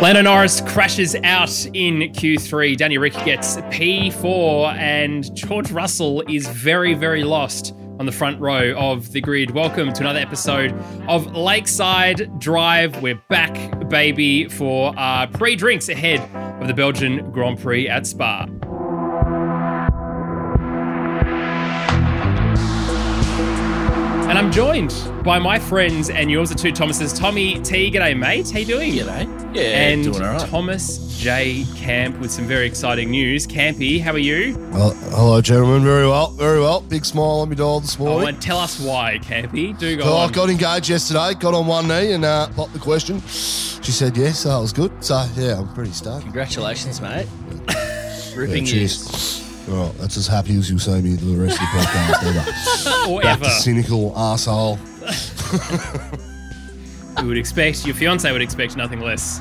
Lando Norris crashes out in Q3. Danny Rick gets P4, and George Russell is very, very lost on the front row of the grid. Welcome to another episode of Lakeside Drive. We're back, baby, for our pre drinks ahead of the Belgian Grand Prix at Spa. And I'm joined by my friends and yours, the two Thomases. Tommy T, g'day, mate. How you doing? G'day. Yeah, and doing all right. Thomas J. Camp with some very exciting news. Campy, how are you? Well, hello, gentlemen. Very well, very well. Big smile on my door this morning. Oh, and tell us why, Campy. Do go So I got engaged yesterday, got on one knee and uh, popped the question. She said yes, so that was good. So, yeah, I'm pretty stoked. Congratulations, mate. Yeah, Ripping cheers. news. All right, that's as happy as you'll see me the rest of the podcast. ever. or Back ever. to cynical asshole. You would expect, your fiance would expect nothing less.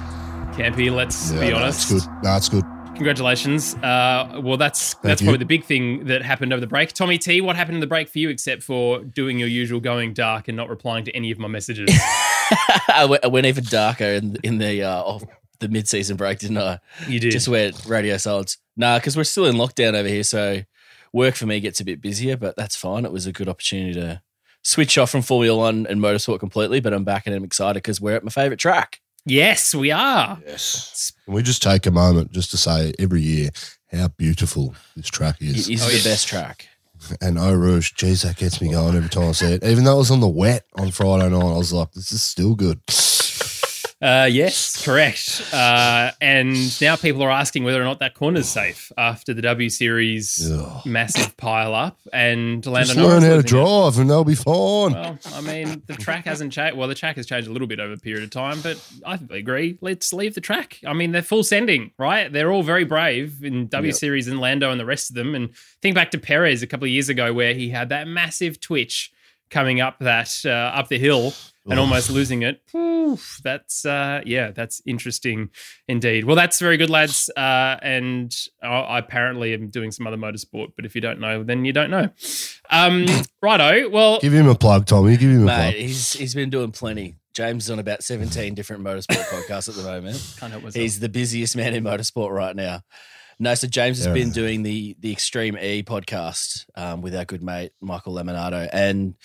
Campy, let's Yeah, be no, honest. That's good. That's good. Congratulations. Uh, well, that's that's you. probably the big thing that happened over the break. Tommy T, what happened in the break for you except for doing your usual going dark and not replying to any of my messages? I went, I went even darker in, in the uh, off the mid-season break, didn't I? You did. Just went radio silence. Nah, because we're still in lockdown over here, so work for me gets a bit busier, but that's fine. It was a good opportunity to switch off from Formula One and motorsport completely, but I'm back and I'm excited because we're at my favorite track. yes, we are. Yes. Can we just take a moment just to say every year how beautiful this track It is? is Oh, the yeah. best track. And Eau Rouge, geez, that gets me going every time I see it. Even though it was on the wet on Friday night, I was like, this is still good. Uh, yes, correct. Uh, and now people are asking whether or not that corner's safe after the W Series Ugh. massive pile up and Lando Just learn how to it. drive and they'll be fine. Well, I mean, the track hasn't changed. Well, the track has changed a little bit over a period of time, but I agree. Let's leave the track. I mean, they're full sending, right? They're all very brave in W Yep. Series and Lando and the rest of them. And think back to Perez a couple of years ago where he had that massive twitch coming up that uh, up the hill and Ugh. almost losing it. Oof, that's uh, yeah, that's interesting indeed. Well, that's very good, lads. Uh, and I, I apparently am doing some other motorsport, but if you don't know, then you don't know. Um, righto. Well, Give him a plug, Tommy. Give him a Mate, plug. he's he's been doing plenty. James is on about 17 different motorsport podcasts at the moment. can't help myself. He's the busiest man in motorsport right now. No, so James has Yeah. been doing the the Extreme E podcast um, with our good mate Michael Lemonado, and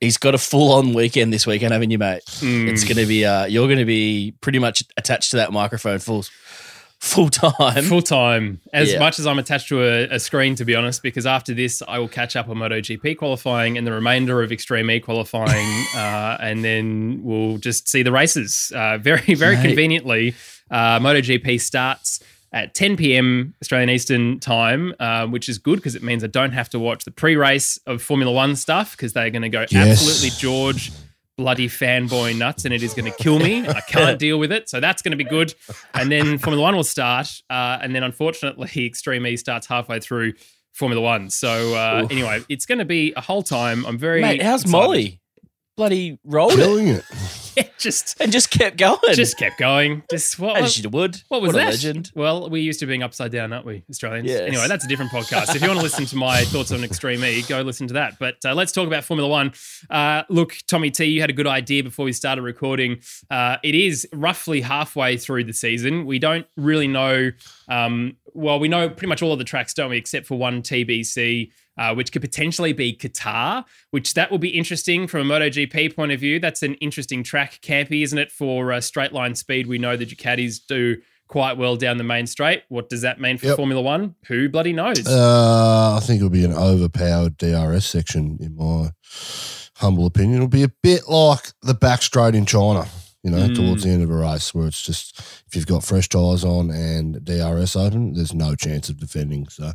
he's got a full on weekend this weekend, haven't you, mate? Mm. It's going to be uh, you're going to be pretty much attached to that microphone full full time. full time as Yeah. much as I'm attached to a, a screen, to be honest, because after this, I will catch up on MotoGP qualifying and the remainder of Extreme E qualifying, uh, and then we'll just see the races. Uh, very, very Mate. conveniently, uh, MotoGP starts at 10 p.m. Australian Eastern Time, uh, which is good because it means I don't have to watch the pre-race of Formula One stuff because they're going to go Yes. absolutely George bloody fanboy nuts and it is going to kill me. I can't deal with it. So that's going to be good. And then Formula One will start. Uh, and then unfortunately, Extreme E starts halfway through Formula One. So uh, anyway, it's going to be a whole time. I'm very Mate, how's excited. Molly? Bloody rolled it Killing it. just and just kept going. just kept going. Just what as was, would. what was a that? legend. Well, we're used to being upside down, aren't we, Australians? Yes. Anyway, that's a different podcast. if you want to listen to my thoughts on Extreme E, go listen to that. But uh, let's talk about Formula One. Uh, look, Tommy T, you had a good idea before we started recording. Uh, it is roughly halfway through the season. We don't really know. Um, well, we know pretty much all of the tracks, don't we? Except for one TBC. Uh, which could potentially be Qatar, which that will be interesting from a MotoGP point of view. That's an interesting track, Campy, isn't it? For uh, straight line speed, we know the Ducatis do quite well down the main straight. What does that mean for Yep. Formula One? Who bloody knows? Uh, I think it'll be an overpowered DRS section, in my humble opinion. It'll be a bit like the back straight in China, you know, Mm. towards the end of a race, where it's just if you've got fresh tyres on and DRS open, there's no chance of defending. So,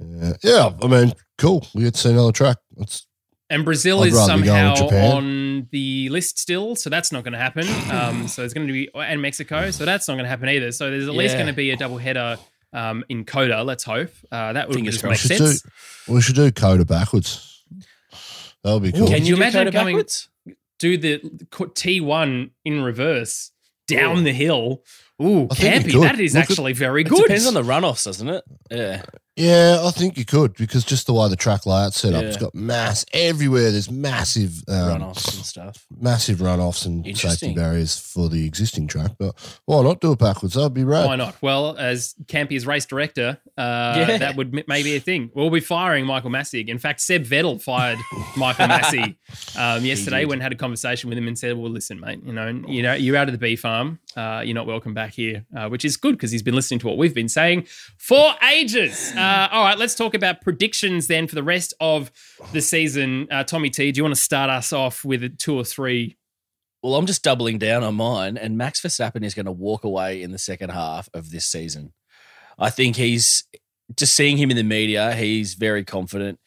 uh, yeah, I mean, cool. We get to see another track. It's and Brazil I'd is rather be going somehow on the list still, so that's not going to happen. Um, so it's going to be and Mexico, so that's not going to happen either. So there's at least going to be a double header um, in COTA. Let's hope uh, that would Fingers just we make crossed. sense. do, we should do COTA backwards. That would be cool. Can you do imagine COTA going- backwards? do the T1 in reverse down Ooh. the hill. Ooh, I campy. That is Look at- actually very It good. depends on the runoffs, doesn't it? Yeah. Yeah, I think you could because just the way the track layout's set up, Yeah. it's got mass everywhere. There's massive um, runoffs and stuff. massive runoffs and safety Interesting. barriers for the existing track. But why not do it backwards? That'd be rad. Why not? Well, as Campy's race director, uh, Yeah. that would m- maybe a thing. We'll be firing Michael Masi. In fact, Seb Vettel fired Michael Masi um, yesterday did. when had a conversation with him and said, "Well, listen, mate, you know, you know, you're out of the bee farm. Uh, you're not welcome back here," uh, which is good because he's been listening to what we've been saying for ages. Uh, all right, let's talk about predictions then for the rest of the season. Uh, Tommy T, do you want to start us off with two or three? Well, I'm just doubling down on mine, and Max Verstappen is going to walk away in the second half of this season. I think he's just seeing him in the media, he's very confident.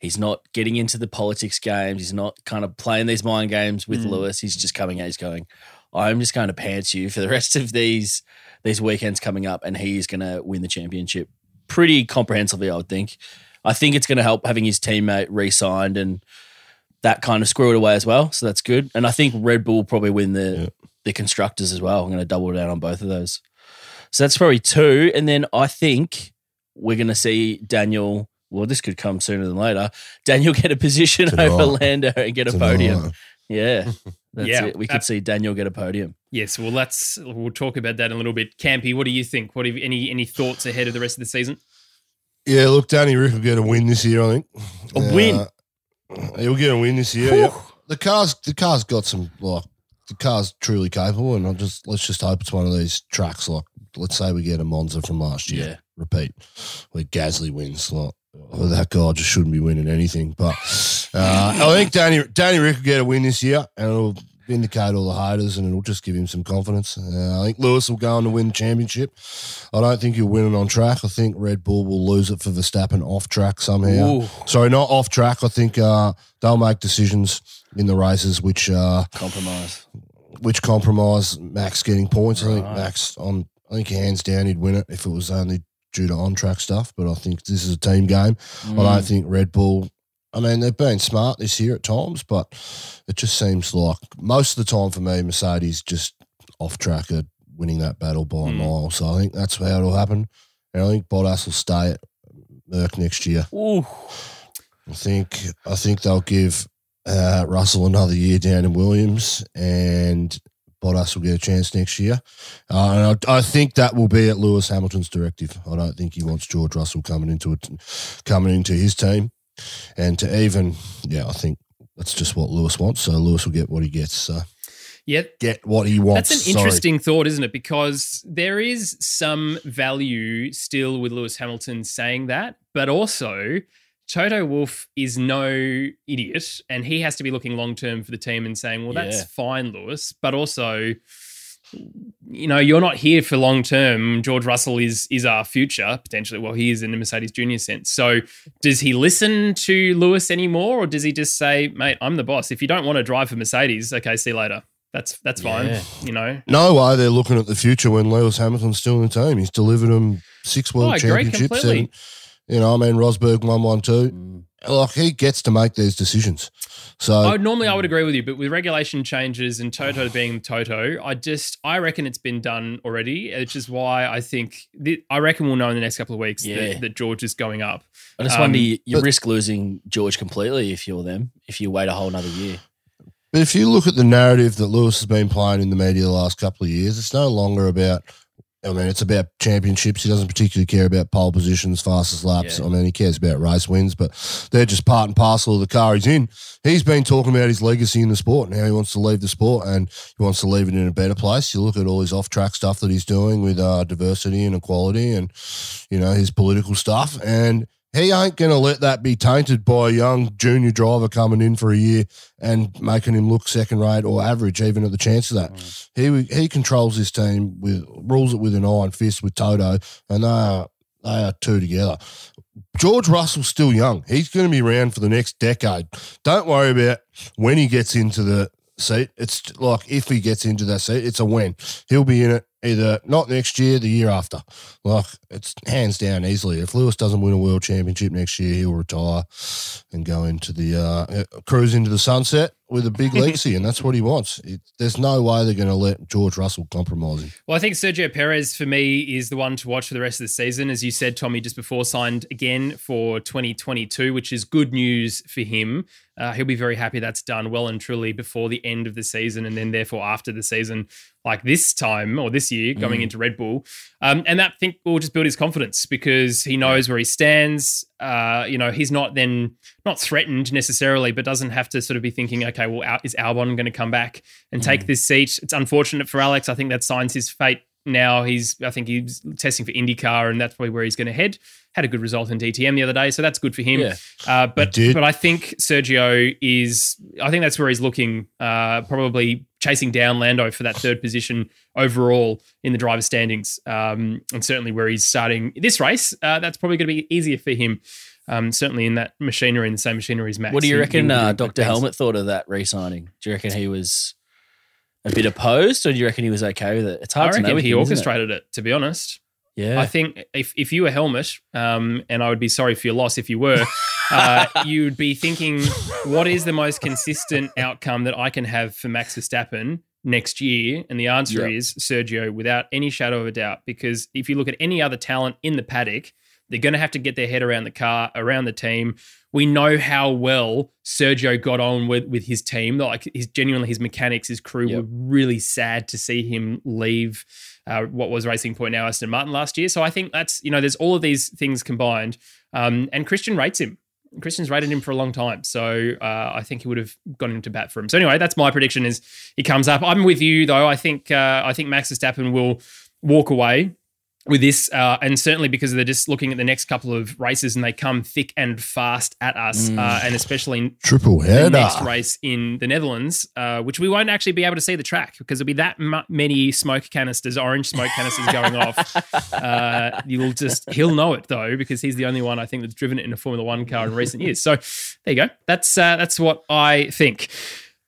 He's not getting into the politics games. He's not kind of playing these mind games with Mm. Lewis. He's just coming out. He's going, I'm just going to pants you for the rest of these these weekends coming up, and he's going to win the championship pretty comprehensively. I would think. I think it's going to help having his teammate re-signed and that kind of screw it away as well. So that's good. And I think Red Bull will probably win the Yeah. the constructors as well. I'm going to double down on both of those. So that's probably two. And then I think we're going to see Daniel. Well, this could come sooner than later. Daniel get a position Tonight. over Lando and get a podium. Yeah, that's Yeah, it. We could ab- see Daniel get a podium. Yes, well, let's we'll talk about that in a little bit. Campy, what do you think? What have any any thoughts ahead of the rest of the season? Yeah, look, Danny Rick will get a win this year. I think A win? Uh, he'll get a win this year. yeah. The car's the car's got some like the car's truly capable, and I just let's just hope it's one of these tracks like let's say we get a Monza from last year. Yeah. Repeat, where Gasly wins. Like oh, that guy just shouldn't be winning anything. But uh, I think Danny Danny Rick will get a win this year, and it'll vindicate all the haters, and it'll just give him some confidence. Uh, I think Lewis will go on to win the championship. I don't think he'll win it on track. I think Red Bull will lose it for Verstappen off track somehow. Ooh, Sorry, not off track. I think uh, they'll make decisions in the races which uh, compromise. which compromise Max getting points. I think Max on. I think hands down he'd win it if it was only due to on track stuff. But I think this is a team game. I Mm. don't think Red Bull. I mean, they've been smart this year at times, but it just seems like most of the time for me, Mercedes just off track at winning that battle by a Mm. mile. So I think that's how it'll happen. And I think Bottas will stay at Merc next year. Ooh, I think I think they'll give uh, Russell another year down in Williams, and Bottas will get a chance next year. Uh, and I, I think that will be at Lewis Hamilton's directive. I don't think he wants George Russell coming into it, coming into his team, and to even yeah, I think that's just what Lewis wants. So Lewis will get what he gets. So Yeah, get what he wants. That's an Sorry. interesting thought, isn't it? Because there is some value still with Lewis Hamilton saying that, but also Toto Wolff is no idiot and he has to be looking long term for the team and saying, well, that's Yeah. fine, Lewis, but also. You know, you're not here for long term. George Russell is is our future potentially. Well, he is in the Mercedes Junior sense. So, does he listen to Lewis anymore, or does he just say, "Mate, I'm the boss. If you don't want to drive for Mercedes, okay, see you later." That's that's fine. Yeah. You know, No way they're looking at the future when Lewis Hamilton's still in the team. He's delivered them six world Oh, championships. And, you know, I mean, Rosberg won one too. Mm. Like he gets to make these decisions. So I would, normally I would agree with you, but with regulation changes and Toto being Toto, I just I reckon it's been done already, which is why I think th- I reckon we'll know in the next couple of weeks Yeah. that, that George is going up. I just Um, wonder you, you but- risk losing George completely if you're them. If you wait a whole another year. But if you look at the narrative that Lewis has been playing in the media the last couple of years, it's no longer about. I mean, it's about championships. He doesn't particularly care about pole positions, fastest laps. Yeah. I mean, he cares about race wins, but they're just part and parcel of the car he's in. He's been talking about his legacy in the sport and how he wants to leave the sport and he wants to leave it in a better place. You look at all his off track stuff that he's doing with uh, diversity and equality and, you know, his political stuff. And he ain't going to let that be tainted by a young junior driver coming in for a year and making him look second rate or average, even at the chance of that. Mm. He he controls this team with rules it with an iron fist with Toto, and they are they are two together. George Russell's still young. He's going to be around for the next decade. Don't worry about when he gets into the seat. It's like if he gets into that seat, it's a when. He'll be in it either not next year, the year after. Like it's hands down easily. If Lewis doesn't win a world championship next year, he'll retire and go into the uh, cruise into the sunset with a big legacy, and that's what he wants. It, there's no way they're going to let George Russell compromise him. Well, I think Sergio Perez for me is the one to watch for the rest of the season. As you said, Tommy just before signed again for 2022, which is good news for him. Uh, he'll be very happy that's done well and truly before the end of the season, and then therefore after the season, like this time or this year, going mm. into Red Bull. Um, and that think will just build his confidence because he knows where he stands. Uh, you know, he's not then not threatened necessarily, but doesn't have to sort of be thinking, okay, well, is Albon going to come back and take mm. this seat? It's unfortunate for Alex. I think that signs his fate now. He's, I think he's testing for IndyCar, and that's probably where he's going to head. Had a good result in DTM the other day, so that's good for him. Yeah. Uh, but but I think Sergio is, I think that's where he's looking, uh, probably chasing down Lando for that third position overall in the driver standings, um, and certainly where he's starting this race. Uh, that's probably going to be easier for him um, certainly in that machinery, in the same machinery as Max. What do you reckon uh, Dr. Helmut thought of that re signing? Do you reckon he was a bit opposed or do you reckon he was okay with it? It's hard I to know. he him, orchestrated it? it? to be honest. Yeah. I think if, if you were Helmut, um, and I would be sorry for your loss if you were, uh, you'd be thinking, what is the most consistent outcome that I can have for Max Verstappen next year? And the answer yep. is Sergio, without any shadow of a doubt. Because if you look at any other talent in the paddock, they're going to have to get their head around the car, around the team. We know how well Sergio got on with with his team. Like his genuinely his mechanics, his crew yep. were really sad to see him leave. Uh, what was Racing Point now Aston Martin last year. So I think that's you know there's all of these things combined, um, and Christian rates him. Christian's rated him for a long time, so uh, I think he would have gone into bat for him. So anyway, that's my prediction: is he comes up. I'm with you though. I think uh, I think Max Verstappen will walk away with this, uh, and certainly because they're just looking at the next couple of races and they come thick and fast at us, mm. uh, and especially triple header the next race in the Netherlands, uh, which we won't actually be able to see the track because there'll be that m- many smoke canisters, orange smoke canisters going off. Uh, you'll just he'll know it though because he's the only one I think that's driven it in a Formula One car in recent years. So there you go. That's uh, that's what I think.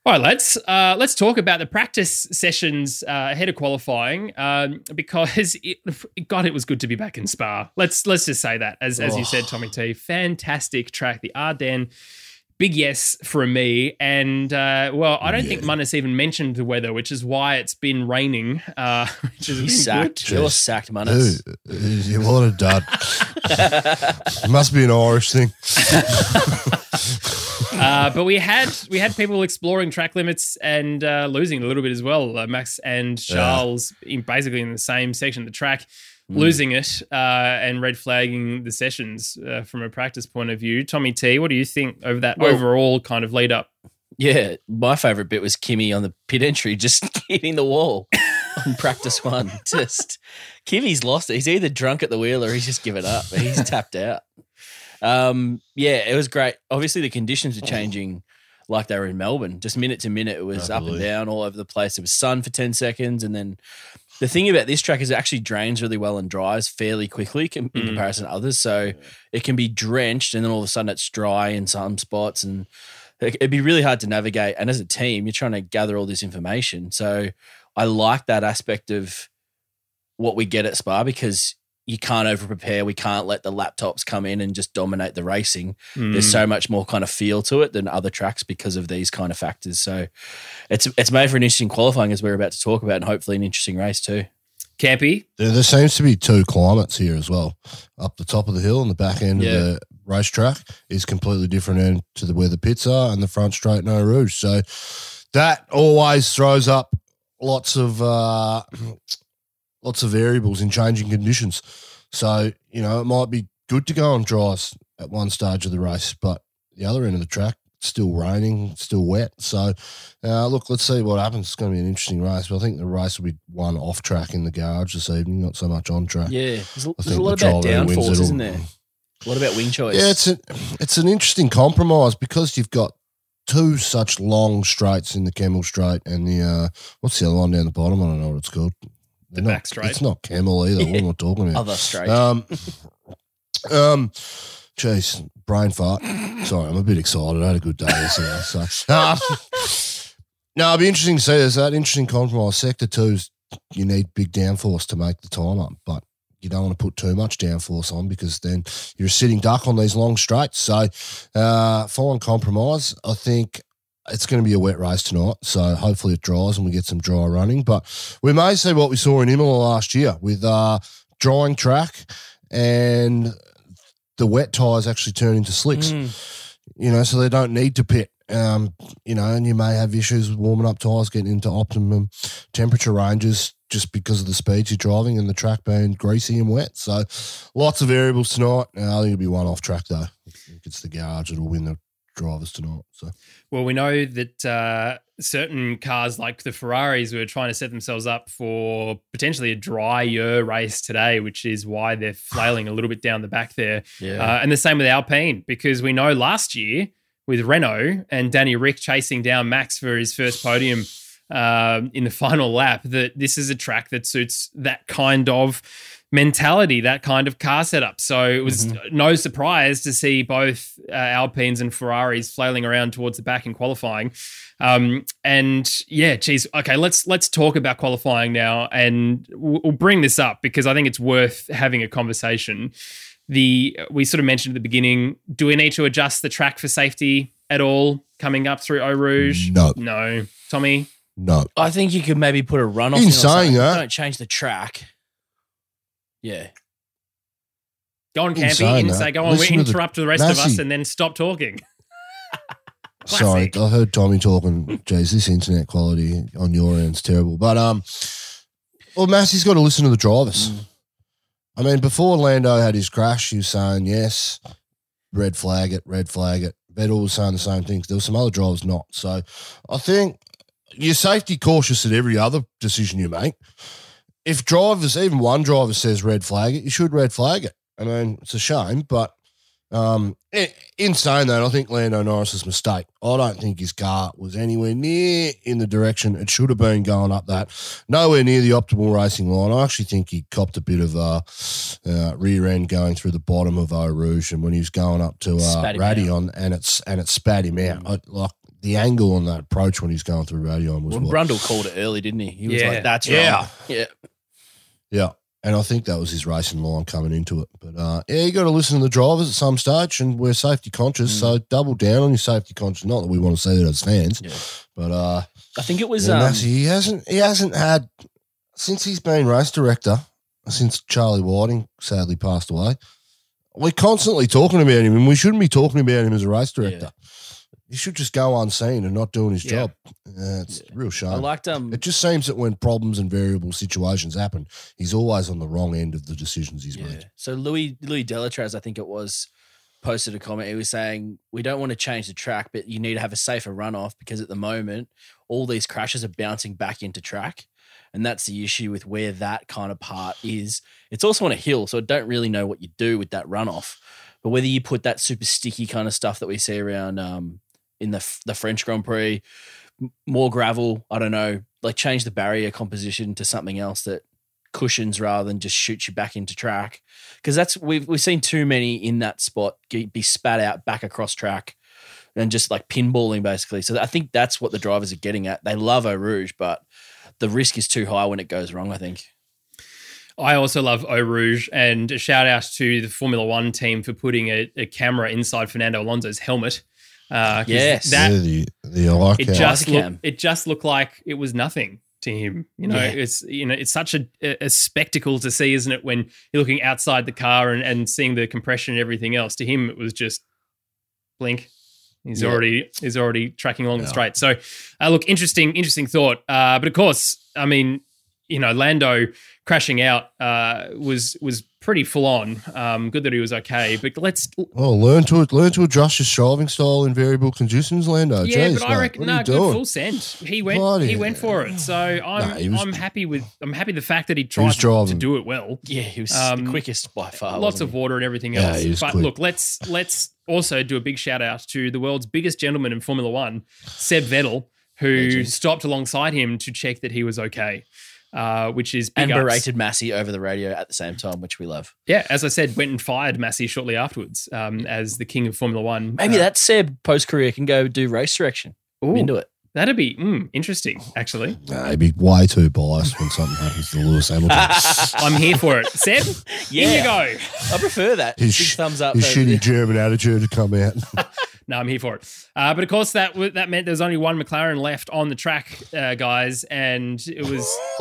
All right, lads. Uh, let's talk about the practice sessions uh, ahead of qualifying, um, because it, God, it was good to be back in Spa. Let's let's just say that, as as you said, Tommy T, fantastic track, the Ardennes. Big yes from me, and uh, well, I don't yeah. think Munnis even mentioned the weather, which is why it's been raining. Uh, which is He's sacked. Good. You're sacked, Munnis. what a dud! Must be an Irish thing. Uh, but we had we had people exploring track limits and uh, losing a little bit as well. Uh, Max and Charles, yeah. in basically in the same section of the track. Losing it uh, and red flagging the sessions uh, from a practice point of view. Tommy T, what do you think over that well, overall kind of lead up? Yeah, my favorite bit was Kimi on the pit entry just hitting the wall on practice one. Just Kimi's lost it. He's either drunk at the wheel or he's just given up. He's tapped out. Um, yeah, it was great. Obviously, the conditions are changing like they were in Melbourne. Just minute to minute, it was up and down all over the place. It was sun for 10 seconds. And then the thing about this track is it actually drains really well and dries fairly quickly in mm. comparison to others. So yeah. it can be drenched and then all of a sudden it's dry in some spots. And it'd be really hard to navigate. And as a team, you're trying to gather all this information. So I like that aspect of what we get at Spa because you can't over prepare. We can't let the laptops come in and just dominate the racing. Mm. There's so much more kind of feel to it than other tracks because of these kind of factors. So it's it's made for an interesting qualifying as we're about to talk about, and hopefully an interesting race too. Campy. There, there seems to be two climates here as well. Up the top of the hill and the back end yeah. of the racetrack is completely different end to the where the pits are and the front straight no rouge. So that always throws up lots of uh, lots of variables in changing conditions. So, you know, it might be good to go on dries at won stage of the race, but the other end of the track, still raining, still wet. So, uh, look, let's see what happens. It's going to be an interesting race, but I think the race will be one off track in the garage this evening, not so much on track. Yeah, there's, a, there's a lot the about downforce, isn't there? What about wing choice? Yeah, it's a, it's an interesting compromise because you've got two such long straights in the Kemmel Straight and the uh, what's the other one down the bottom? I don't know what it's called the back straight. It's not Kemmel either. What am I talking about? Other straight. Um, um, jeez, brain fart. Sorry, I'm a bit excited. I had a good day yesterday. So, um, no, it'll be interesting to see. There's that interesting compromise. Sector two's you need big downforce to make the time up, but you don't want to put too much downforce on because then you're a sitting duck on these long straights. So, uh, fine compromise. I think it's going to be a wet race tonight. So, hopefully, it dries and we get some dry running. But we may see what we saw in Imola last year with uh, drying track and the wet tyres actually turn into slicks. Mm. You know, so they don't need to pit. Um, you know, and you may have issues with warming up tyres getting into optimum temperature ranges just because of the speeds you're driving and the track being greasy and wet. So lots of variables tonight. Uh, I think it'll be won off track though. It's the garage that'll win the drivers tonight. So Well, we know that uh, certain cars like the Ferraris were trying to set themselves up for potentially a drier race today, which is why they're flailing a little bit down the back there. Yeah. Uh, and the same with Alpine, because we know last year with Renault and Danny Rick chasing down Max for his first podium um, in the final lap, that this is a track that suits that kind of mentality, that kind of car setup. So it was no surprise to see both uh, Alpines and Ferraris flailing around towards the back in qualifying. Um, and yeah, geez, okay, let's let's talk about qualifying now, and we'll we'll bring this up because I think it's worth having a conversation the we sort of mentioned at the beginning do we need to adjust the track for safety at all coming up through Eau Rouge? No. No. Tommy? no. I think you could maybe put a runoff In in or saying that- Don't change the track. Yeah. Go on, Campy, saying and that, say, go on, we to the- interrupt the rest of us and then stop talking. Sorry, I heard Tommy talking. Geez, this internet quality on your end's terrible. But um, well, Masi's got to listen to the drivers. Mm. I mean, before Lando had his crash, he was saying yes, red flag it, red flag it. Vettel was saying the same things. There were some other drivers not. So I think you're safety cautious at every other decision you make. If drivers, even one driver says red flag it, you should red flag it. I mean, it's a shame, but um, in, in saying that, I think Lando Norris's mistake. I don't think his car was anywhere near in the direction it should have been going up that. Nowhere near the optimal racing line. I actually think he copped a bit of a uh, rear end going through the bottom of Eau Rouge, and when he was going up to uh, Spat him Raidillon, and it's and it spat him out. I, like the angle on that approach when he's going through Raidillon was Well, what- Brundle called it early, didn't he? He was Yeah. like, "That's Yeah. wrong." Yeah. Yeah. And I think that was his racing line coming into it. But uh, yeah, you got to listen to the drivers at some stage, and we're safety conscious. So double down on your safety conscious. Not that we want to see that as fans, Yeah. but uh, I think it was. yeah, um, Masi, he hasn't he hasn't had since he's been race director since Charlie Whiting sadly passed away. We're constantly talking about him, and we shouldn't be talking about him as a race director. He should just go unseen and not doing his Yeah. job. Uh, it's a real shame. I liked um. It just seems that when problems and variable situations happen, he's always on the wrong end of the decisions he's Yeah. made. So Louis Louis Delétraz, I think it was, posted a comment. He was saying we don't want to change the track, but you need to have a safer runoff because at the moment all these crashes are bouncing back into track, and that's the issue with where that kind of part is. It's also on a hill, so I don't really know what you do with that runoff. But whether you put that super sticky kind of stuff that we see around um, in the the French Grand Prix, more gravel, I don't know, like change the barrier composition to something else that cushions rather than just shoots you back into track because that's we've we've seen too many in that spot be spat out back across track and just like pinballing basically. So I think that's what the drivers are getting at. They love Eau Rouge, but the risk is too high when it goes wrong. I think. I also love Eau Rouge, and a shout out to the Formula One team for putting a, a camera inside Fernando Alonso's helmet. Uh, 'cause Yes. that yeah, the the Arca. it just Arcam. it just looked like it was nothing to him. You know, Yeah. it's you know it's such a, a spectacle to see, isn't it? When you're looking outside the car and, and seeing the compression and everything else. To him, it was just blink. He's Yeah. already he's already tracking along the straight. So, uh, look, interesting, interesting thought. Uh, but of course, I mean, you know, Lando crashing out uh, was was pretty full on. Um, good that he was okay. But let's well, learn to learn to adjust your driving style in variable conditions, Lando. yeah, Jeez, but I mate, reckon what no, are good doing? full send. He went Bloody he went for it. So I'm Nah, he was- I'm happy with I'm happy the fact that he was tried to, to do it well. Yeah, he was Um, the quickest by far. Lots of water and everything Yeah, else. he was but quick. look, let's let's also do a big shout out to the world's biggest gentleman in Formula One, Seb Vettel, who Legend. stopped alongside him to check that he was okay. Uh, which is big and ups. berated Masi over the radio at the same time, which we love. Yeah, as I said, went and fired Masi shortly afterwards um, as the king of Formula One. Maybe Uh, that Seb post career can go do race direction. Ooh, into it. That'd be mm, interesting, actually. Nah, he'd be way too biased when something happens to Lewis Hamilton. I'm here for it. Seb, Yeah. here you go. I prefer that. His, Big sh- thumbs up. his for- shitty German attitude to come out. No, I'm here for it. Uh, but of course, that w- that meant there's only one McLaren left on the track, uh, guys, and it was,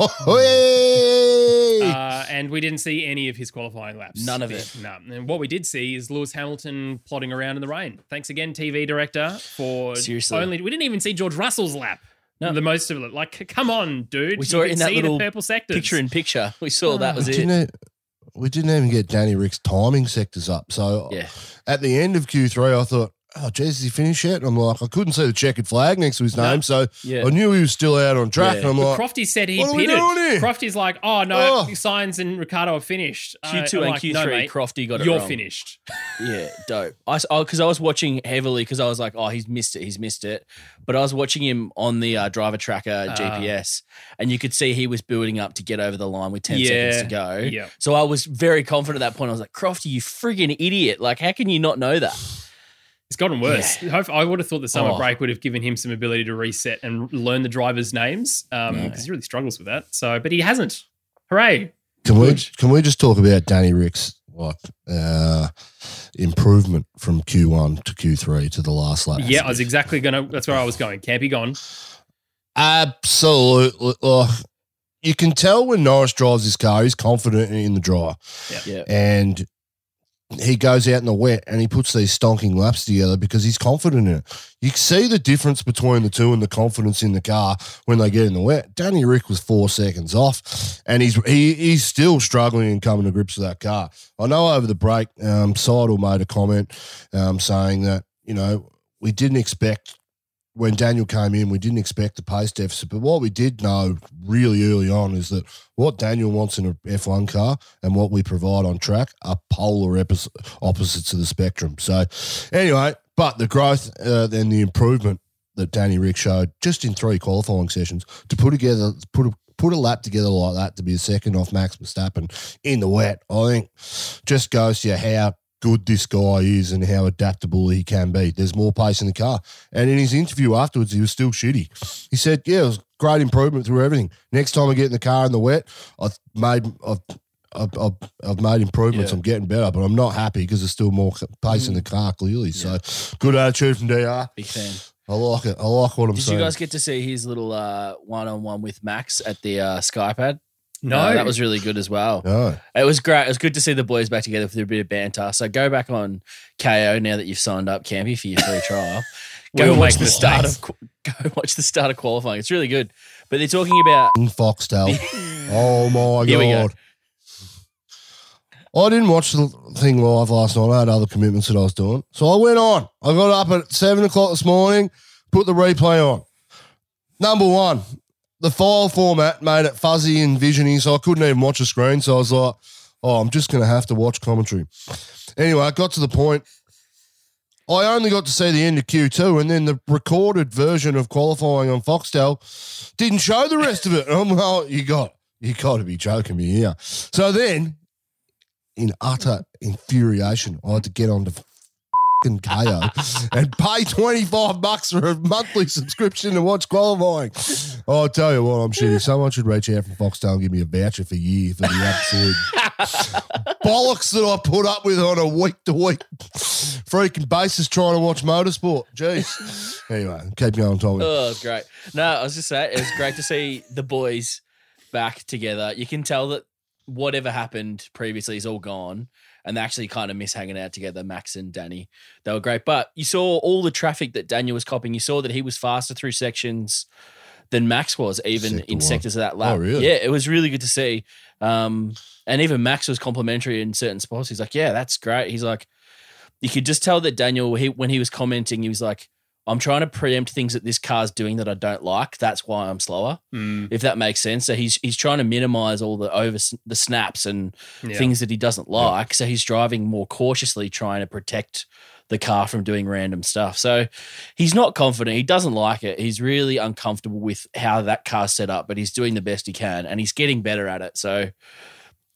uh, and we didn't see any of his qualifying laps. None of it. No, and what we did see is Lewis Hamilton plodding around in the rain. Thanks again, TV director, for Seriously. only. We didn't even see George Russell's lap. No. The most of it. Like, come on, dude. We You saw it in that see little the purple sectors. Picture in picture. We saw that was we, it. didn't, we didn't even get Danny Rick's timing sectors up. So Yeah. at the end of Q3, I thought, oh, geez, has he finished yet? And I'm like, I couldn't see the checkered flag next to his No. name. So Yeah. I knew he was still out on track. Yeah. And I'm But like, Crofty said he What are we pitted. doing here? Crofty's like, oh no, Oh. Sainz and Ricciardo are finished. Uh, Q2 I'm and like, Q3, no, mate, Crofty got it You're wrong. finished. Yeah, dope. I because I, was watching heavily because I was like, oh, he's missed it, he's missed it. But I was watching him on the uh, driver tracker Ah. GPS, and you could see he was building up to get over the line with ten Yeah, seconds to go. yeah. So I was very confident at that point. I was like, Crofty, you frigging idiot! Like, how can you not know that? It's gotten worse. Hope- I would have thought the summer Oh. break would have given him some ability to reset and learn the drivers' names because No. he really struggles with that. So, but he hasn't. Hooray! can we can we just talk about Danny Rick's like uh, improvement from Q1 to Q3 to the last lap? Yeah, I was exactly gonna. That's where I was going. Campy gone. Absolutely. Like, you can tell when Norris drives his car, he's confident in the drive. Yeah, And he goes out in the wet and he puts these stonking laps together because he's confident in it. You see the difference between the two and the confidence in the car when they get in the wet. Danny Rick was four seconds off, and he's he, he's still struggling and coming to grips with that car. I know over the break, um, Seidl made a comment um, saying that you know we didn't expect when Daniel came in, we didn't expect the pace deficit. But what we did know really early on is that what Daniel wants in a F1 car and what we provide on track are polar opposites of the spectrum. So, anyway, but the growth uh, and the improvement that Danny Rick showed just in three qualifying sessions to put together, put a, put a lap together like that to be a second off Max Verstappen in the wet, I think just goes to how good this guy is and how adaptable he can be. There's more pace in the car. And in his interview afterwards, he was still shitty. He said, "Yeah, it was great improvement through everything. Next time I get in the car in the wet, I've made I've I've, I've, I've made improvements. Yeah. I'm getting better, but I'm not happy because there's still more pace in the car. Clearly, so good attitude from Dr. big fan. I like it. I like what I'm Did saying. you guys get to see his little uh, one-on-one with Max at the uh, Skypad? No, Uh, that was really good as well. no. It was great. It was good to see the boys back together for a bit of banter. So go back on Kayo now that you've signed up, Campy, for your free trial. We go watch make the start of go watch the start of qualifying. It's really good. But they're talking about Foxtel. oh my Here go. god! I didn't watch the thing live last night. I had other commitments that I was doing, so I went on. I got up at seven o'clock this morning, put the replay on. Number one, the file format made it fuzzy and visiony, so I couldn't even watch the screen. So I was like, "Oh, I'm just going to have to watch commentary." Anyway, I got to the point. I only got to see the end of Q2, and then the recorded version of qualifying on Foxtel didn't show the rest of it. And I'm like, you got, you got to be joking me here. So then, in utter infuriation, I had to get on fucking Kayo and pay 25 bucks for a monthly subscription to watch qualifying. I'll tell you what, I'm shitty. Someone should reach out from Foxtel and give me a voucher for a year for the absolute bollocks that I put up with on a week to week freaking basis trying to watch motorsport. Jeez. Anyway, keep going, Tommy. Oh, great. No, I was just saying, it was great to see the boys back together. You can tell that whatever happened previously is all gone, and they actually kind of miss hanging out together, Max and Danny. They were great. But you saw all the traffic that Daniel was copying. You saw that he was faster through sections than Max was, even Sector in one. sectors of that lap. Oh, really? Yeah, it was really good to see. Um, and even Max was complimentary in certain spots. He's like, "Yeah, that's great." He's like, you could just tell that Daniel, he, when he was commenting, he was like, I'm trying to preempt things that this car's doing that I don't like. That's why I'm slower, Mm, if that makes sense. So he's he's trying to minimize all the over the snaps and yeah. things that he doesn't like. So he's driving more cautiously, trying to protect the car from doing random stuff. So he's not confident. He doesn't like it. He's really uncomfortable with how that car's set up, but he's doing the best he can and he's getting better at it. So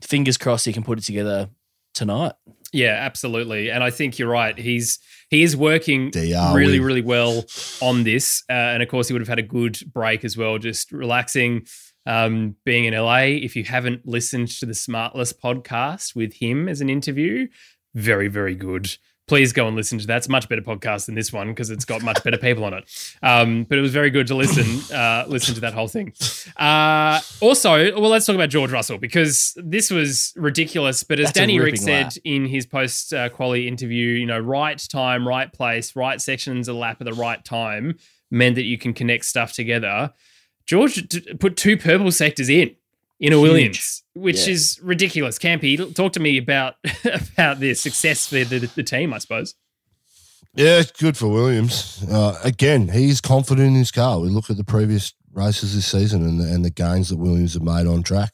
fingers crossed he can put it together tonight. Yeah, absolutely. And I think you're right. He's he is working really, really well on this. Uh, and of course, he would have had a good break as well, just relaxing, um, being in LA. If you haven't listened to the Smartless podcast with him as an interview, very, very good. Please go and listen to that. It's a much better podcast than this one because it's got much better people on it. Um, but it was very good to listen, uh, listen to that whole thing. Uh, also, well, let's talk about George Russell because this was ridiculous. But as That's Danny Rick said lap. in his post uh, quality interview, you know, right time, right place, right sections of lap at the right time meant that you can connect stuff together. George put two purple sectors in in a Huge. Williams, which Yeah. is ridiculous. Campy, talk to me about about this success for the, the team, I suppose. Yeah, good for Williams. Uh, again, he's confident in his car. We look at the previous races this season and the, and the gains that Williams have made on track.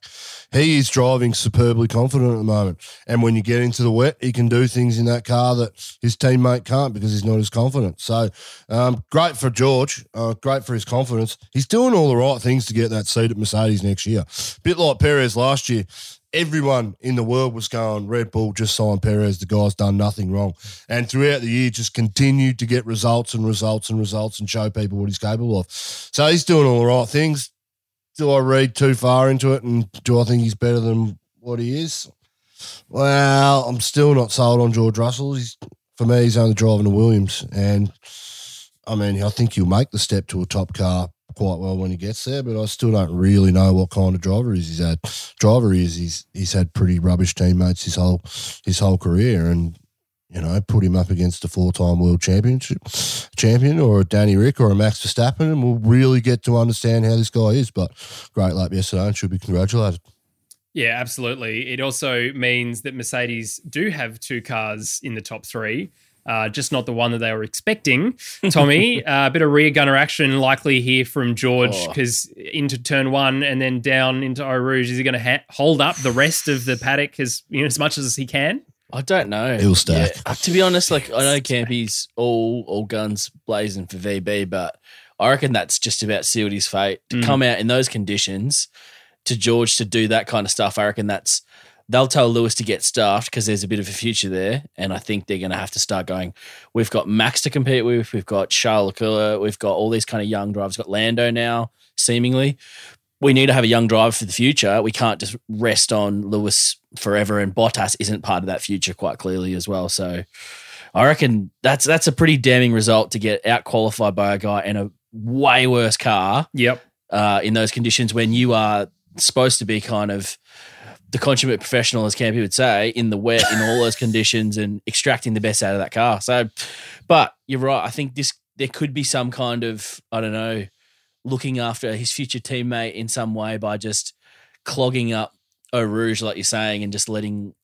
He is driving superbly confident at the moment. And when you get into the wet, he can do things in that car that his teammate can't because he's not as confident. So um, great for George. Uh, great for his confidence. He's doing all the right things to get that seat at Mercedes next year. Bit like Perez last year. Everyone in the world was going, Red Bull just signed Perez. The guy's done nothing wrong. And throughout the year, just continued to get results and results and results and show people what he's capable of. So he's doing all the right things. Do I read too far into it? And do I think he's better than what he is? Well, I'm still not sold on George Russell. He's, for me, he's only driving a Williams. And I mean, I think he'll make the step to a top car quite well when he gets there, but I still don't really know what kind of driver he's, had. Driver is he's he's had pretty rubbish teammates his whole his whole career, and you know, put him up against a four time world championship champion or a Danny Rick or a Max Verstappen, and we'll really get to understand how this guy is. But great lap yesterday and should be congratulated. Yeah, absolutely. It also means that Mercedes do have two cars in the top three. Uh, just not the one that they were expecting. Tommy, uh, a bit of rear gunner action likely here from George Oh. because into turn one and then down into Eau Rouge. Is he going to ha- hold up the rest of the paddock as you know as much as he can? I don't know. He'll stack. Yeah, uh, to be honest, like I know Campy's all all guns blazing for VB, but I reckon that's just about sealed his fate to Mm. come out in those conditions. To George to do that kind of stuff, I reckon that's they'll tell Lewis to get staffed because there's a bit of a future there, and I think they're going to have to start going. We've got Max to compete with, we've got Charles Leclerc, we've got all these kind of young drivers. We've got Lando now, seemingly. We need to have a young driver for the future. We can't just rest on Lewis forever, and Bottas isn't part of that future quite clearly as well. So, I reckon that's that's a pretty damning result to get out qualified by a guy in a way worse car Yep. uh, in those conditions when you are supposed to be kind of the consummate professional, as Campy would say, in the wet in all those conditions and extracting the best out of that car. So, but you're right. I think this there could be some kind of I don't know looking after his future teammate in some way by just clogging up Eau Rouge, like you're saying, and just letting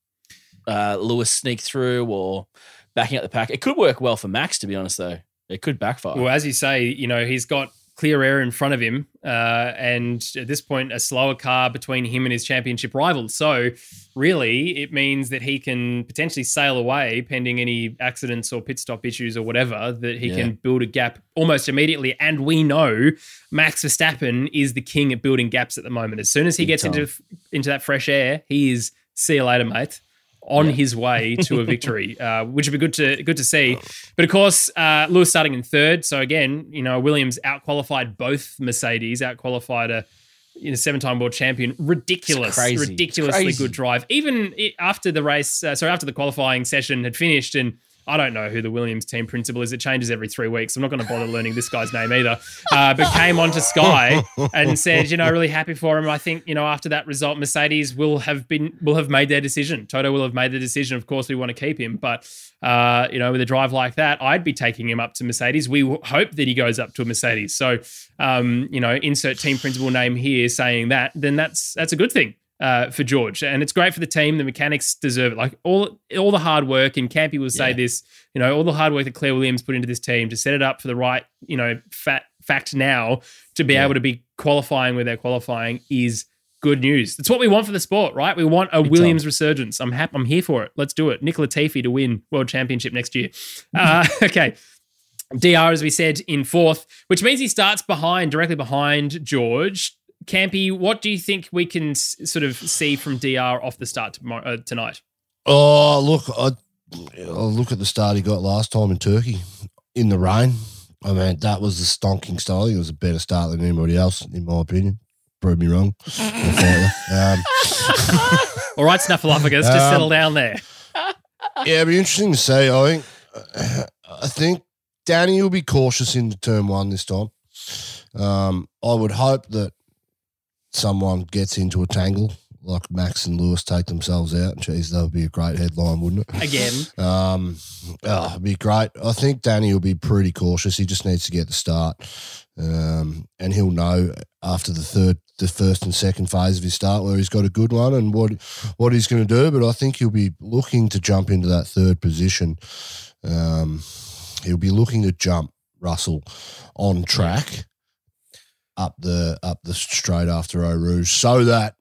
uh, Lewis sneak through or backing up the pack. It could work well for Max, to be honest, though. It could backfire. Well, as you say, you know, he's got clear air in front of him, uh, and at this point, a slower car between him and his championship rival. So, really, it means that he can potentially sail away pending any accidents or pit stop issues or whatever, that he Yeah. can build a gap almost immediately. And we know Max Verstappen is the king at building gaps at the moment. As soon as he Big gets time. into into that fresh air, he is see you later, mate. On Yeah. his way to a victory, uh, which would be good to good to see. But of course, uh, Lewis starting in third. So again, you know, Williams outqualified both Mercedes, outqualified a you know, seven-time world champion. Ridiculous, ridiculously Crazy. good drive. Even after the race, uh, sorry, after the qualifying session had finished, and I don't know who the Williams team principal is. It changes every three weeks. I'm not going to bother learning this guy's name either. Uh, but came onto Sky and said, you know, really happy for him. I think, you know, after that result, Mercedes will have been will have made their decision. Toto will have made the decision. Of course, we want to keep him, but uh, you know, with a drive like that, I'd be taking him up to Mercedes. We hope that he goes up to a Mercedes. So, um, you know, insert team principal name here saying that, then that's that's a good thing uh, for George, and it's great for the team. The mechanics deserve it. Like all all the hard work, and Campy will say Yeah. this. You know, all the hard work that Claire Williams put into this team to set it up for the right, you know, fat fact now to be Yeah. able to be qualifying where they're qualifying is good news. That's what we want for the sport, right? We want a Big Williams resurgence. I'm happy. I'm here for it. Let's do it. Nicola Latifi to win world championship next year. Uh, okay. DR, as we said, in fourth, which means he starts behind, directly behind George. Campy, what do you think we can s- sort of see from DR off the start tomorrow, uh, tonight? Oh, look, I I'll look at the start he got last time in Turkey in the rain. I mean, that was the stonking style. It was a better start than anybody else, in my opinion. Prove me wrong. um, All right, Snuffleupagus, just Um, settle down there. yeah, it'd be interesting to see. I think, I think Danny will be cautious in turn one this time. Um, I would hope that someone gets into a tangle like Max and Lewis take themselves out. And geez, that would be a great headline, wouldn't it? Again. Um, oh, it'd be great. I think Danny will be pretty cautious. He just needs to get the start, um, and he'll know after the third, the first and second phase of his start where he's got a good one and what what he's going to do. But I think he'll be looking to jump into that third position. Um, he'll be looking to jump Russell on track up the up the straight after Eau Rouge, so that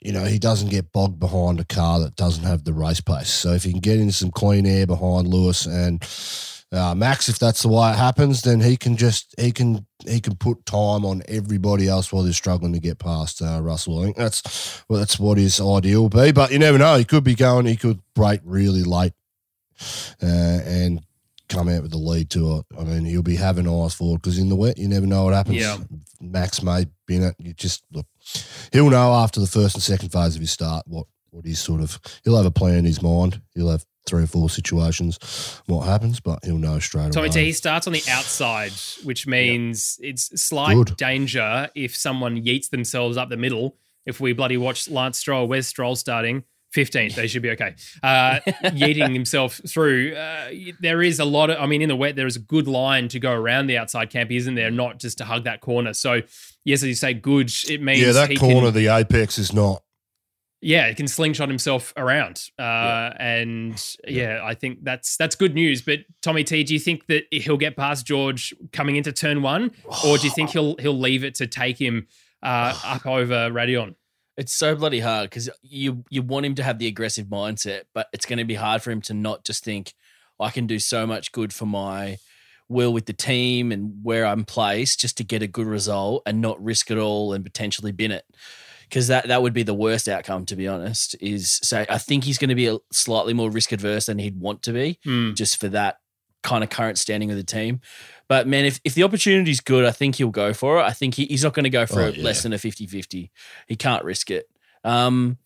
you know he doesn't get bogged behind a car that doesn't have the race pace. So if he can get in some clean air behind Lewis and uh, Max, if that's the way it happens, then he can just he can he can put time on everybody else while they're struggling to get past uh, Russell. I think that's well, that's what his ideal be. But you never know; he could be going, he could break really late uh, and come out with the lead to it. I mean, he'll be having eyes forward because in the wet, you never know what happens. Yeah. Max may be in it. You just look. He'll know after the first and second phase of his start what what he's sort of. He'll have a plan in his mind. He'll have three or four situations what happens, but he'll know straight Tommy away. T, he starts on the outside, which means it's slight Good. danger if someone yeets themselves up the middle. If we bloody watch Lance Stroll, where's Stroll starting? 15th, they should be okay. Uh, yeeting himself through. Uh, there is a lot of, I mean, in the wet, there is a good line to go around the outside camp, isn't there? Not just to hug that corner. So, yes, as you say, good. It means yeah, that he corner, Can, the apex is not. yeah, he can slingshot himself around, uh, and yeah, I think that's that's good news. But Tommy T, do you think that he'll get past George coming into turn one, or do you think he'll he'll leave it to take him uh, up over Raidillon? It's so bloody hard because you you want him to have the aggressive mindset, but it's going to be hard for him to not just think I can do so much good for my will with the team and where I'm placed just to get a good result and not risk it all and potentially bin it. Because that, that would be the worst outcome, to be honest. Is so I think he's going to be a slightly more risk adverse than he'd want to be, Hmm. just for that kind of current standing of the team. But man, if, if the opportunity's good, I think he'll go for it. I think he, he's not going to go for Oh, it yeah. less than a 50 50. He can't risk it. Um,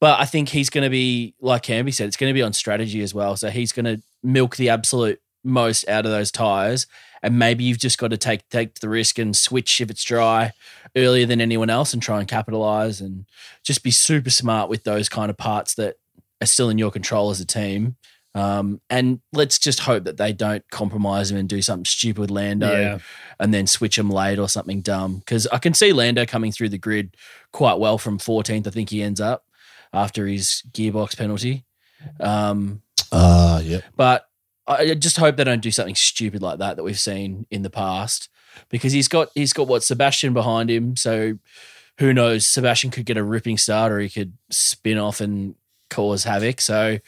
but I think he's going to be, like Campy said, it's going to be on strategy as well. So he's going to milk the absolute most out of those tires. And maybe you've just got to take take the risk and switch if it's dry earlier than anyone else and try and capitalize and just be super smart with those kind of parts that are still in your control as a team. Um, and let's just hope that they don't compromise him and do something stupid with Lando Yeah. and then switch him late or something dumb. Because I can see Lando coming through the grid quite well from 14th. I think he ends up after his gearbox penalty. Um, Ah, yeah. but I I just hope they don't do something stupid like that that we've seen in the past because he's got he's got what Sebastian behind him. So who knows? Sebastian could get a ripping start or he could spin off and cause havoc. So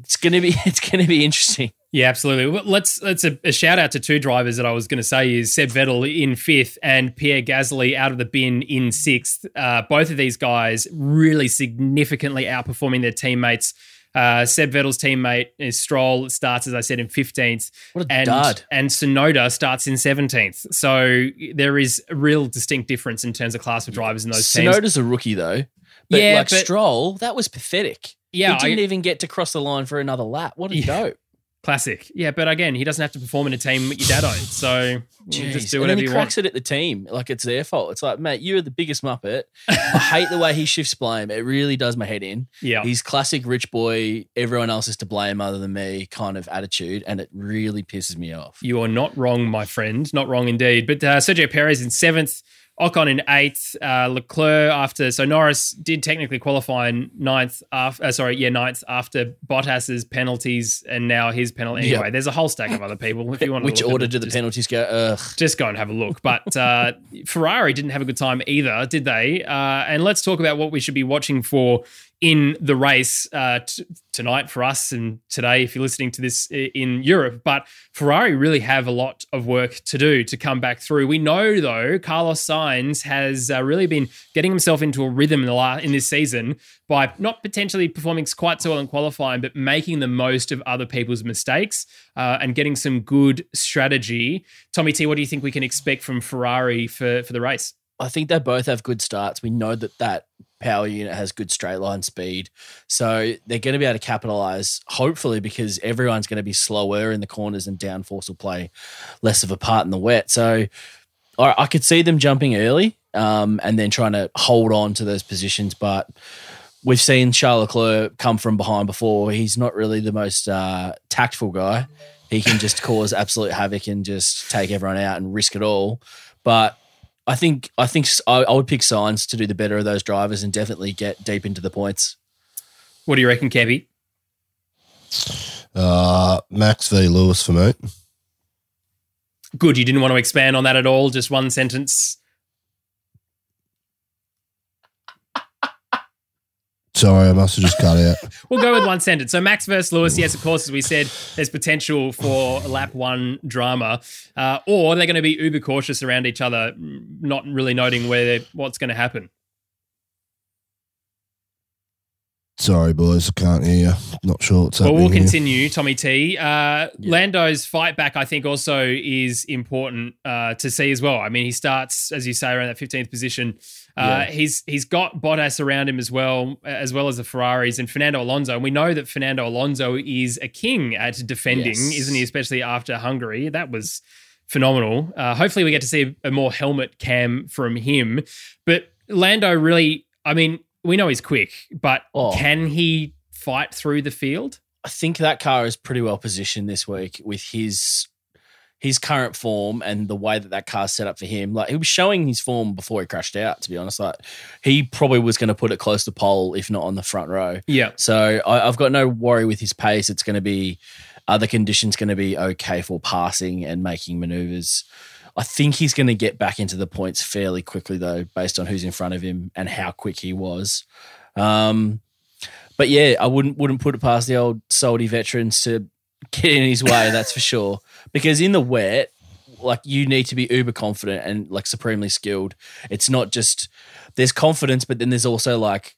it's gonna be it's gonna be interesting. Yeah, absolutely. Let's let's a, a shout out to two drivers that I was going to say is Seb Vettel in fifth and Pierre Gasly out of the bin in sixth. Uh, both of these guys really significantly outperforming their teammates. Uh, Seb Vettel's teammate is Stroll starts, as I said, in fifteenth, What a and dud. and Tsunoda starts in seventeenth. So there is a real distinct difference in terms of class of drivers in those teams. Tsunoda's a rookie though. But Yeah, like but- Stroll, that was pathetic. Yeah, he didn't I- even get to cross the line for another lap. What a Yeah. dope. Classic. Yeah, but again, he doesn't have to perform in a team your dad owns. So you just do whatever and then he you cracks want. it at the team like it's their fault. It's like, mate, you're the biggest muppet. I hate the way he shifts blame. It really does my head in. Yeah. He's classic rich boy. Everyone else is to blame other than me kind of attitude, and it really pisses me off. You are not wrong, my friend. Not wrong indeed. But uh, Sergio Perez in seventh, Ocon in eighth, uh, Leclerc after. So Norris did technically qualify in ninth. After, uh, sorry, yeah, ninth after Bottas's penalties and now his penalty. Anyway, there's a whole stack of other people. If you want, to Which order do the just- penalties go? Ugh. just go and have a look. But uh, Ferrari didn't have a good time either, did they? Uh, and let's talk about what we should be watching for in the race uh, t- tonight for us and today if you're listening to this in Europe. But Ferrari really have a lot of work to do to come back through. We know, though, Carlos Sainz has uh, really been getting himself into a rhythm in the la- in this season by not potentially performing quite so well in qualifying, but making the most of other people's mistakes uh, and getting some good strategy. Tommy T, what do you think we can expect from Ferrari for for the race? I think they both have good starts. We know that that power unit has good straight line speed. So they're going to be able to capitalize, hopefully, because everyone's going to be slower in the corners and downforce will play less of a part in the wet. So I, I could see them jumping early um, and then trying to hold on to those positions. But we've seen Charles Leclerc come from behind before. He's not really the most uh, tactful guy. He can just cause absolute havoc and just take everyone out and risk it all. But I think I think I, I would pick Sainz to do the better of those drivers and definitely get deep into the points. What do you reckon, Kevy? Uh, Max v Lewis for me. Good. You didn't want to expand on that at all. Just one sentence. Sorry, I must have just cut out. We'll go with one sentence. So Max versus Lewis, yes, of course, as we said, there's potential for lap one drama, uh, or they're going to be uber cautious around each other, not really noting where what's going to happen. Sorry, boys, I can't hear you. Not sure what's Well, we'll here. continue, Tommy T. Uh, Lando's fight back, I think, also is important uh, to see as well. I mean, he starts, as you say, around that 15th position. Uh, Yeah. He's he's got Bottas around him as well, as well as the Ferraris and Fernando Alonso. And we know that Fernando Alonso is a king at defending, Yes. isn't he? Especially after Hungary, that was phenomenal. Uh, hopefully, we get to see a more helmet cam from him. But Lando really, I mean, we know he's quick, but Oh. can he fight through the field? I think that car is pretty well positioned this week with his his current form and the way that that car's set up for him. Like he was showing his form before he crashed out. To be honest, like he probably was going to put it close to pole, if not on the front row. Yeah. So I, I've got no worry with his pace. It's going to be are the conditions going to be okay for passing and making maneuvers. I think he's going to get back into the points fairly quickly, though, based on who's in front of him and how quick he was. Um, but yeah, I wouldn't wouldn't put it past the old salty veterans to get in his way. that's for sure. Because in the wet, like you need to be uber confident and like supremely skilled. It's not just there's confidence, but then there's also like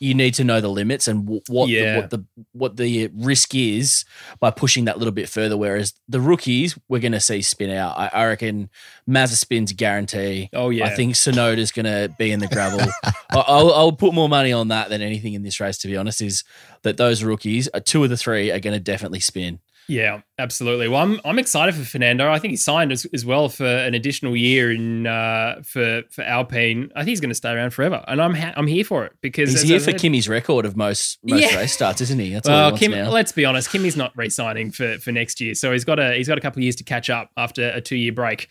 you need to know the limits and w- what Yeah. the, what the what the risk is by pushing that little bit further. Whereas the rookies, we're going to see spin out. I, I reckon Mazepin's guarantee. Oh yeah. I think Tsunoda's going to be in the gravel. I- I'll, I'll put more money on that than anything in this race. To be honest, is that those rookies, uh, two of the three, are going to definitely spin. Yeah, absolutely. Well, I'm I'm excited for Fernando. I think he signed as, as well for an additional year in uh, for for Alpine. I think he's going to stay around forever, and I'm ha- I'm here for it because He's here I for Kimi's record of most most Yeah. race starts, isn't he? That's all Well, he wants Kim, let's be honest, Kimi's not re-signing for for next year, so he's got a he's got a couple of years to catch up after a two year break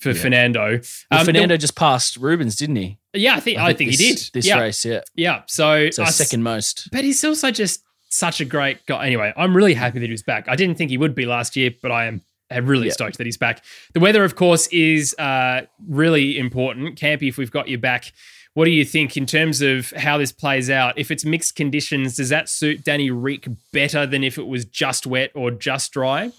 for Fernando. Well, Um, Fernando the- just passed Rubens, didn't he? yeah, I think I think, this, he did this yeah, race. Yeah, Yeah, so, so I s- second most. but he's also just such a great guy. Anyway, I'm really happy that he's back. I didn't think he would be last year, but I am really Yeah. stoked that he's back. The weather, of course, is uh, really important. Campy, if we've got you back, what do you think in terms of how this plays out? If it's mixed conditions, does that suit Danny Rick better than if it was just wet or just dry?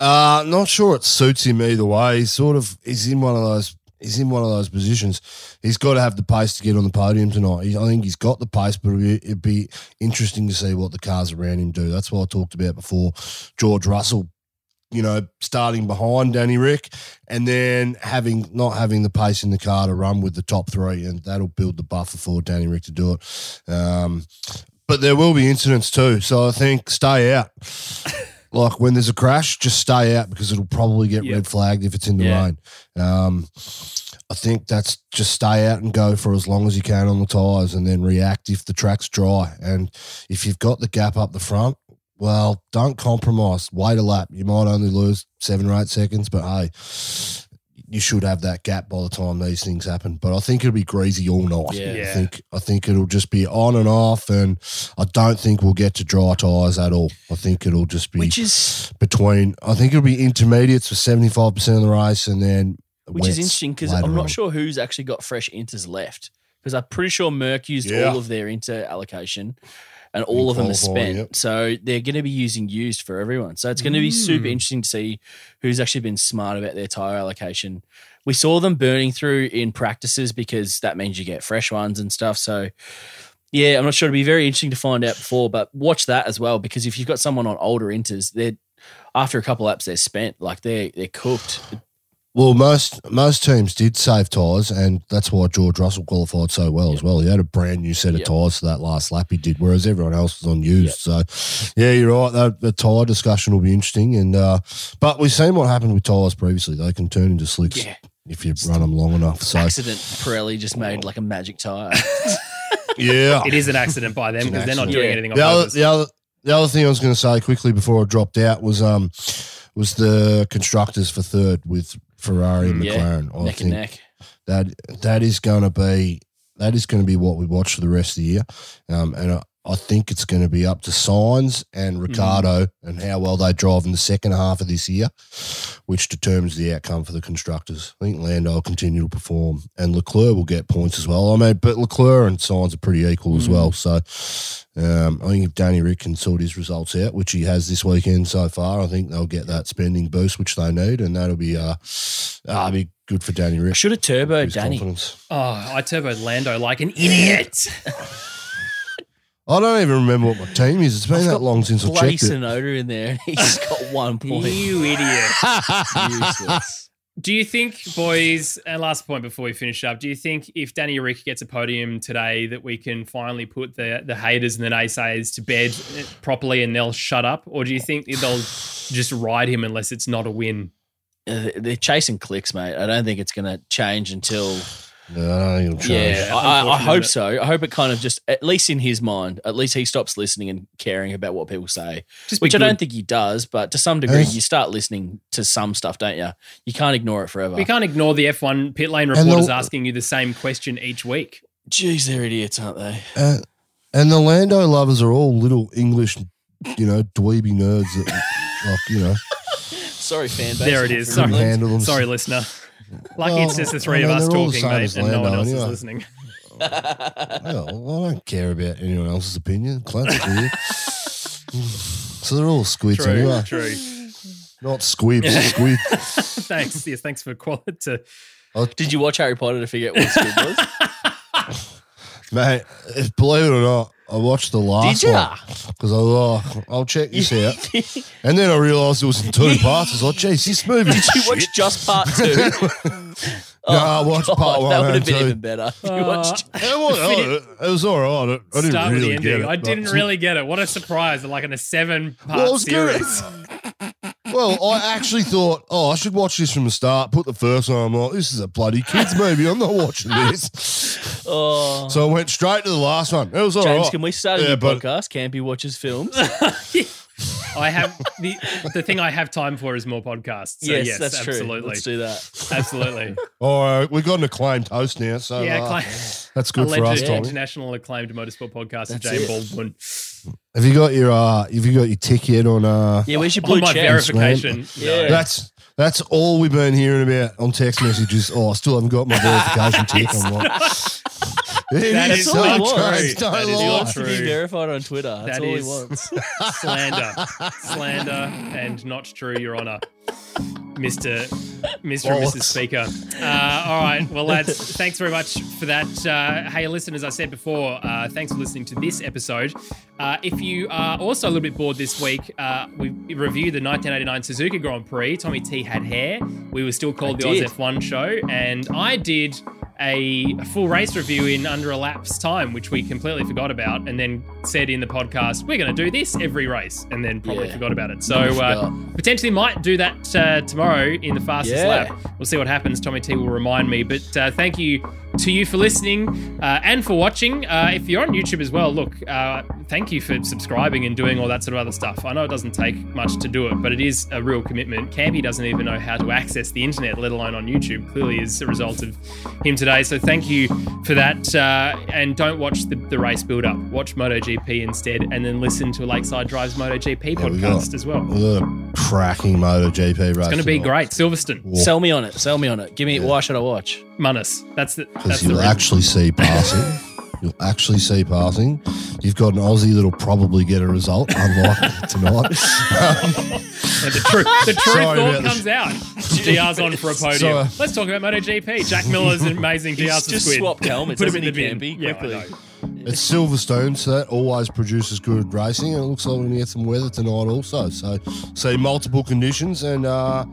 Uh, not sure it suits him either way. He's sort of he's in one of those he's in one of those positions. He's got to have the pace to get on the podium tonight. He, I think he's got the pace, but it'd be, interesting to see what the cars around him do. That's what I talked about before. George Russell, you know, starting behind Danny Rick, and then having not having the pace in the car to run with the top three, and that'll build the buffer for Danny Rick to do it. Um, but there will be incidents too, so I think stay out. Like when there's a crash, just stay out because it'll probably get Yeah. red flagged if it's in the Yeah. rain. Um, I think that's just stay out and go for as long as you can on the tyres and then react if the track's dry. And if you've got the gap up the front, well, don't compromise. Wait a lap. You might only lose seven or eight seconds, but hey, you should have that gap by the time these things happen. But I think it'll be greasy all night. Yeah. I think I think it'll just be on and off, and I don't think we'll get to dry tyres at all. I think it'll just be Which is between. I think it'll be intermediates for seventy five percent of the race, and then which is interesting because I'm not on. sure who's actually got fresh inters left. Because I'm pretty sure Merc used Yeah. all of their inter allocation, and all of them are spent. yep. So they're going to be using used for everyone. So it's going to be super Mm. interesting to see who's actually been smart about their tire allocation. we saw them burning through in practices because that means you get fresh ones and stuff. So, yeah, I'm not sure. It'd be very interesting to find out before, but watch that as well because if you've got someone on older inters, they're after a couple laps they're spent, like they're they're cooked. Well, most most teams did save tyres, and that's why George Russell qualified so well as well. He had a brand new set of Yep. tyres for that last lap he did, whereas everyone else was on used. So, yeah, you're right. That, the tyre discussion will be interesting. And uh, but we've seen what happened with tyres previously; they can turn into slicks Yeah. if you run them long enough. So, Accident Pirelli just made like a magic tire. yeah, It is an accident by them because they're not doing Yeah. anything on the other, the other, the other thing I was going to say quickly before I dropped out was um was the constructors for third with Ferrari and Yeah, McLaren. I neck think and neck. that that is going to be that is going to be what we watch for the rest of the year, um, and I, I think it's going to be up to Sainz and Ricciardo and how well they drive in the second half of this year, which determines the outcome for the constructors. I think Lando will continue to perform, and Leclerc will get points as well. I mean, but Leclerc and Sainz are pretty equal as well. So um, I think if Danny Rick can sort his results out, which he has this weekend so far, I think they'll get that spending boost which they need, and that'll be uh, uh be good for Danny I Rick. should have turboed Danny. confidence. Oh, I turboed Lando like an idiot. I don't even remember what my team is. It's been I've that got long since I Bloody checked it. Tsunoda in there. and He's got one point. you idiot. Useless. Do you think, boys, and last point before we finish up, do you think if Danny Rick gets a podium today that we can finally put the, the haters and the naysayers to bed properly and they'll shut up? Or do you think they'll just ride him unless it's not a win? Uh, They're chasing clicks, mate. I don't think it's going to change until. No, I don't think it'll change. Yeah, I, I hope so. I hope it kind of just, at least in his mind, at least he stops listening and caring about what people say, Just which I good. don't think he does. But to some degree, you start listening to some stuff, don't you? You can't ignore it forever. We can't ignore the F1 pit lane reporters the- asking you the same question each week. Jeez, they're idiots, aren't they? Uh, and the Lando lovers are all little English, you know, dweeby nerds that, like, you know, Sorry, fan base. There it is. Sorry. England. handle them. Sorry, listener. Lucky Well, it's just the three I of us they're all the talking, mate, as and no one else anyway. is listening. Well, I don't care about anyone else's opinion. Classic here. so they're all squids True, anyway. true. Not squibs, squid. Thanks. Yes, thanks for quality. Did you watch Harry Potter to figure out what squid was? Mate, if- believe it or not, I watched the last Did ya? one because I was like, I'll check this out. And then I realised it was in two parts. I was like, geez, this movie. Did you watch just part two? No, I watched part one That would have been two. even better. You Uh, watched It was, oh, it was all right. I didn't Start with really the get ending. it. I but- didn't really get it. What a surprise! Like in a seven-part Well, I was gonna- series. Well, I actually thought, oh, I should watch this from the start. Put the first one. I'm like, this is a bloody kids movie. I'm not watching this. Oh. So I went straight to the last one. It was all James, right. can we start a Yeah, new but- podcast? Campy watches films. I have the the thing I have time for is more podcasts. So yes, yes, that's absolutely, true. Let's do that. absolutely. All right, we've got an acclaimed host now, so yeah, uh, cli- that's good for us, alleged Tommy. international acclaimed motorsport podcast of That's Jane it. Baldwin Have you got your uh, have you got your tick yet on uh? Yeah, where's your blue on my check? verification. Yeah. That's that's all we've been hearing about on text messages. Oh, I still haven't got my verification tick. I'm like, it That is is so not James, true. don't That is He lie. not wants to be True. verified on Twitter. That's That all is- he wants. slander, slander, and not true, Your Honour, Mister, Mister, and Mrs. Speaker. Uh, all right, well, lads, thanks very much for that. Uh, hey, listen, as I said before, uh, thanks for listening to this episode. Uh, if you are also a little bit bored this week, uh, we reviewed the 1989 Suzuka Grand Prix. Tommy T had hair. We were still called I the did. Oz F1 show, and I did a full race review in under a lapse time, which we completely forgot about, and then said in the podcast, we're going to do this every race, and then probably Yeah. forgot about it. So uh, potentially might do that uh, tomorrow in the fastest Yeah. lap. We'll see what happens. Tommy T will remind me. But uh, thank you to you for listening uh, and for watching. Uh, if you're on YouTube as well, look, uh, thank you for subscribing and doing all that sort of other stuff. I know it doesn't take much to do it, but it is a real commitment. Campy doesn't even know how to access the internet, let alone on YouTube. Clearly, is a result of him today. So thank you for that. Uh, and don't watch the, the race build up. Watch MotoGP instead, and then listen to Lakeside Drive's MotoGP Yeah, podcast got- as well. We've got a cracking MotoGP race. It's going to be great. Silverstone, Sell me on it. Sell me on it. Give me. Why should I watch? Munus. That's the that's because you'll actually see passing. you'll actually see passing. You've got an Aussie that'll probably get a result, unlike tonight. And the, tru- the truth Sorry all about comes out. GR's on for a podium. Sorry. Let's talk about MotoGP. Jack Miller's an amazing GR just squid. swapped helmets, Put him in the he, bin. Yeah, Quickly. It's Silverstone, so that always produces good racing, and it looks like we're going to get some weather tonight also. So, see multiple conditions, and uh,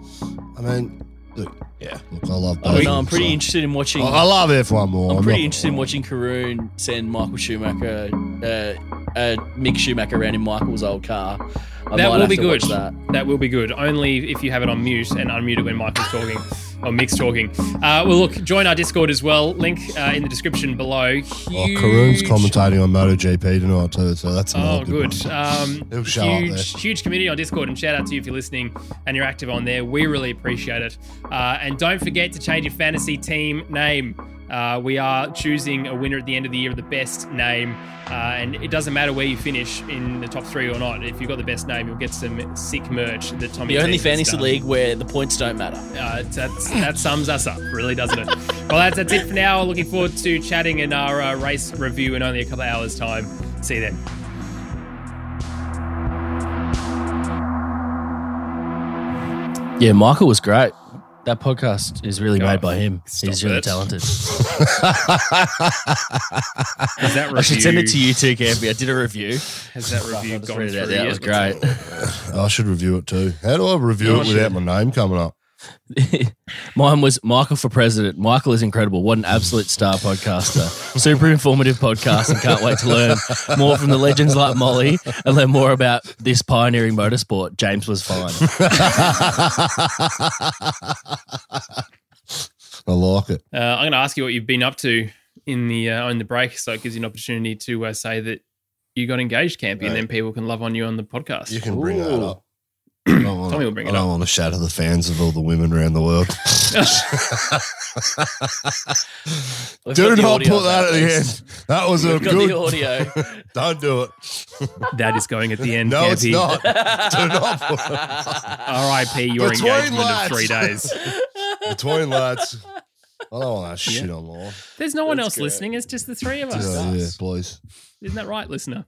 I mean, look, yeah, look, I love. I both don't know. I'm pretty so- interested in watching. I, I love F1 more. I'm not pretty gonna interested in watching Karoon send Michael Schumacher, uh, uh, Mick Schumacher around in Michael's old car. I That might will have be to good. That. That will be good. Only if you have it on mute and unmute it when Michael's talking or Mick's talking. Uh, well, look, join our Discord as well. Link uh, in the description below. Oh, Huge- Karoon's commentating on MotoGP tonight too, so that's Oh, good. one. Um, show up huge, huge community on Discord, and shout out to you if you're listening and you're active on there. We really appreciate it. Uh, and don't forget to change your fantasy team name. Uh, we are choosing a winner at the end of the year of the best name, uh, and it doesn't matter where you finish in the top three or not. If you've got the best name, you'll get some sick merch that Tommy. The only fantasy done. league where the points don't matter. Uh, that's, that sums us up, really, doesn't it? well, that's, that's it for now. Looking forward to chatting in our uh, race review in only a couple of hours' time. See you then. Yeah, Michael was great. That podcast is really made by him. He's really it. talented. Is that review, I should send it to you too, Campy. I did a review. Has that I'll review gone read it through. That was Let's great. I should review it too. How do I review it without my name coming up? Mine was Michael for president. Michael is incredible. What an absolute star podcaster. Super informative podcast and can't wait to learn more from the legends like Molly and learn more about this pioneering motorsport. James was fine. I like it. Uh, I'm going to ask you what you've been up to in the uh, on the break, so it gives you an opportunity to uh, say that you got engaged, Campy, and then people can love on you on the podcast. You can bring that up. I don't wanna- Tommy will bring it I don't want to shatter the fans of all the women around the world. do not put that at the end. That was a We've got good. the audio. Don't do it. that is going at the end. No, it's Campy. not. Do not put it. R.I.P. Your Between engagement lads. of three days. Between lads. I don't want that shit online. There's no one That's else great. listening. It's just the three of us. Yeah, yeah, please. Isn't that right, listener?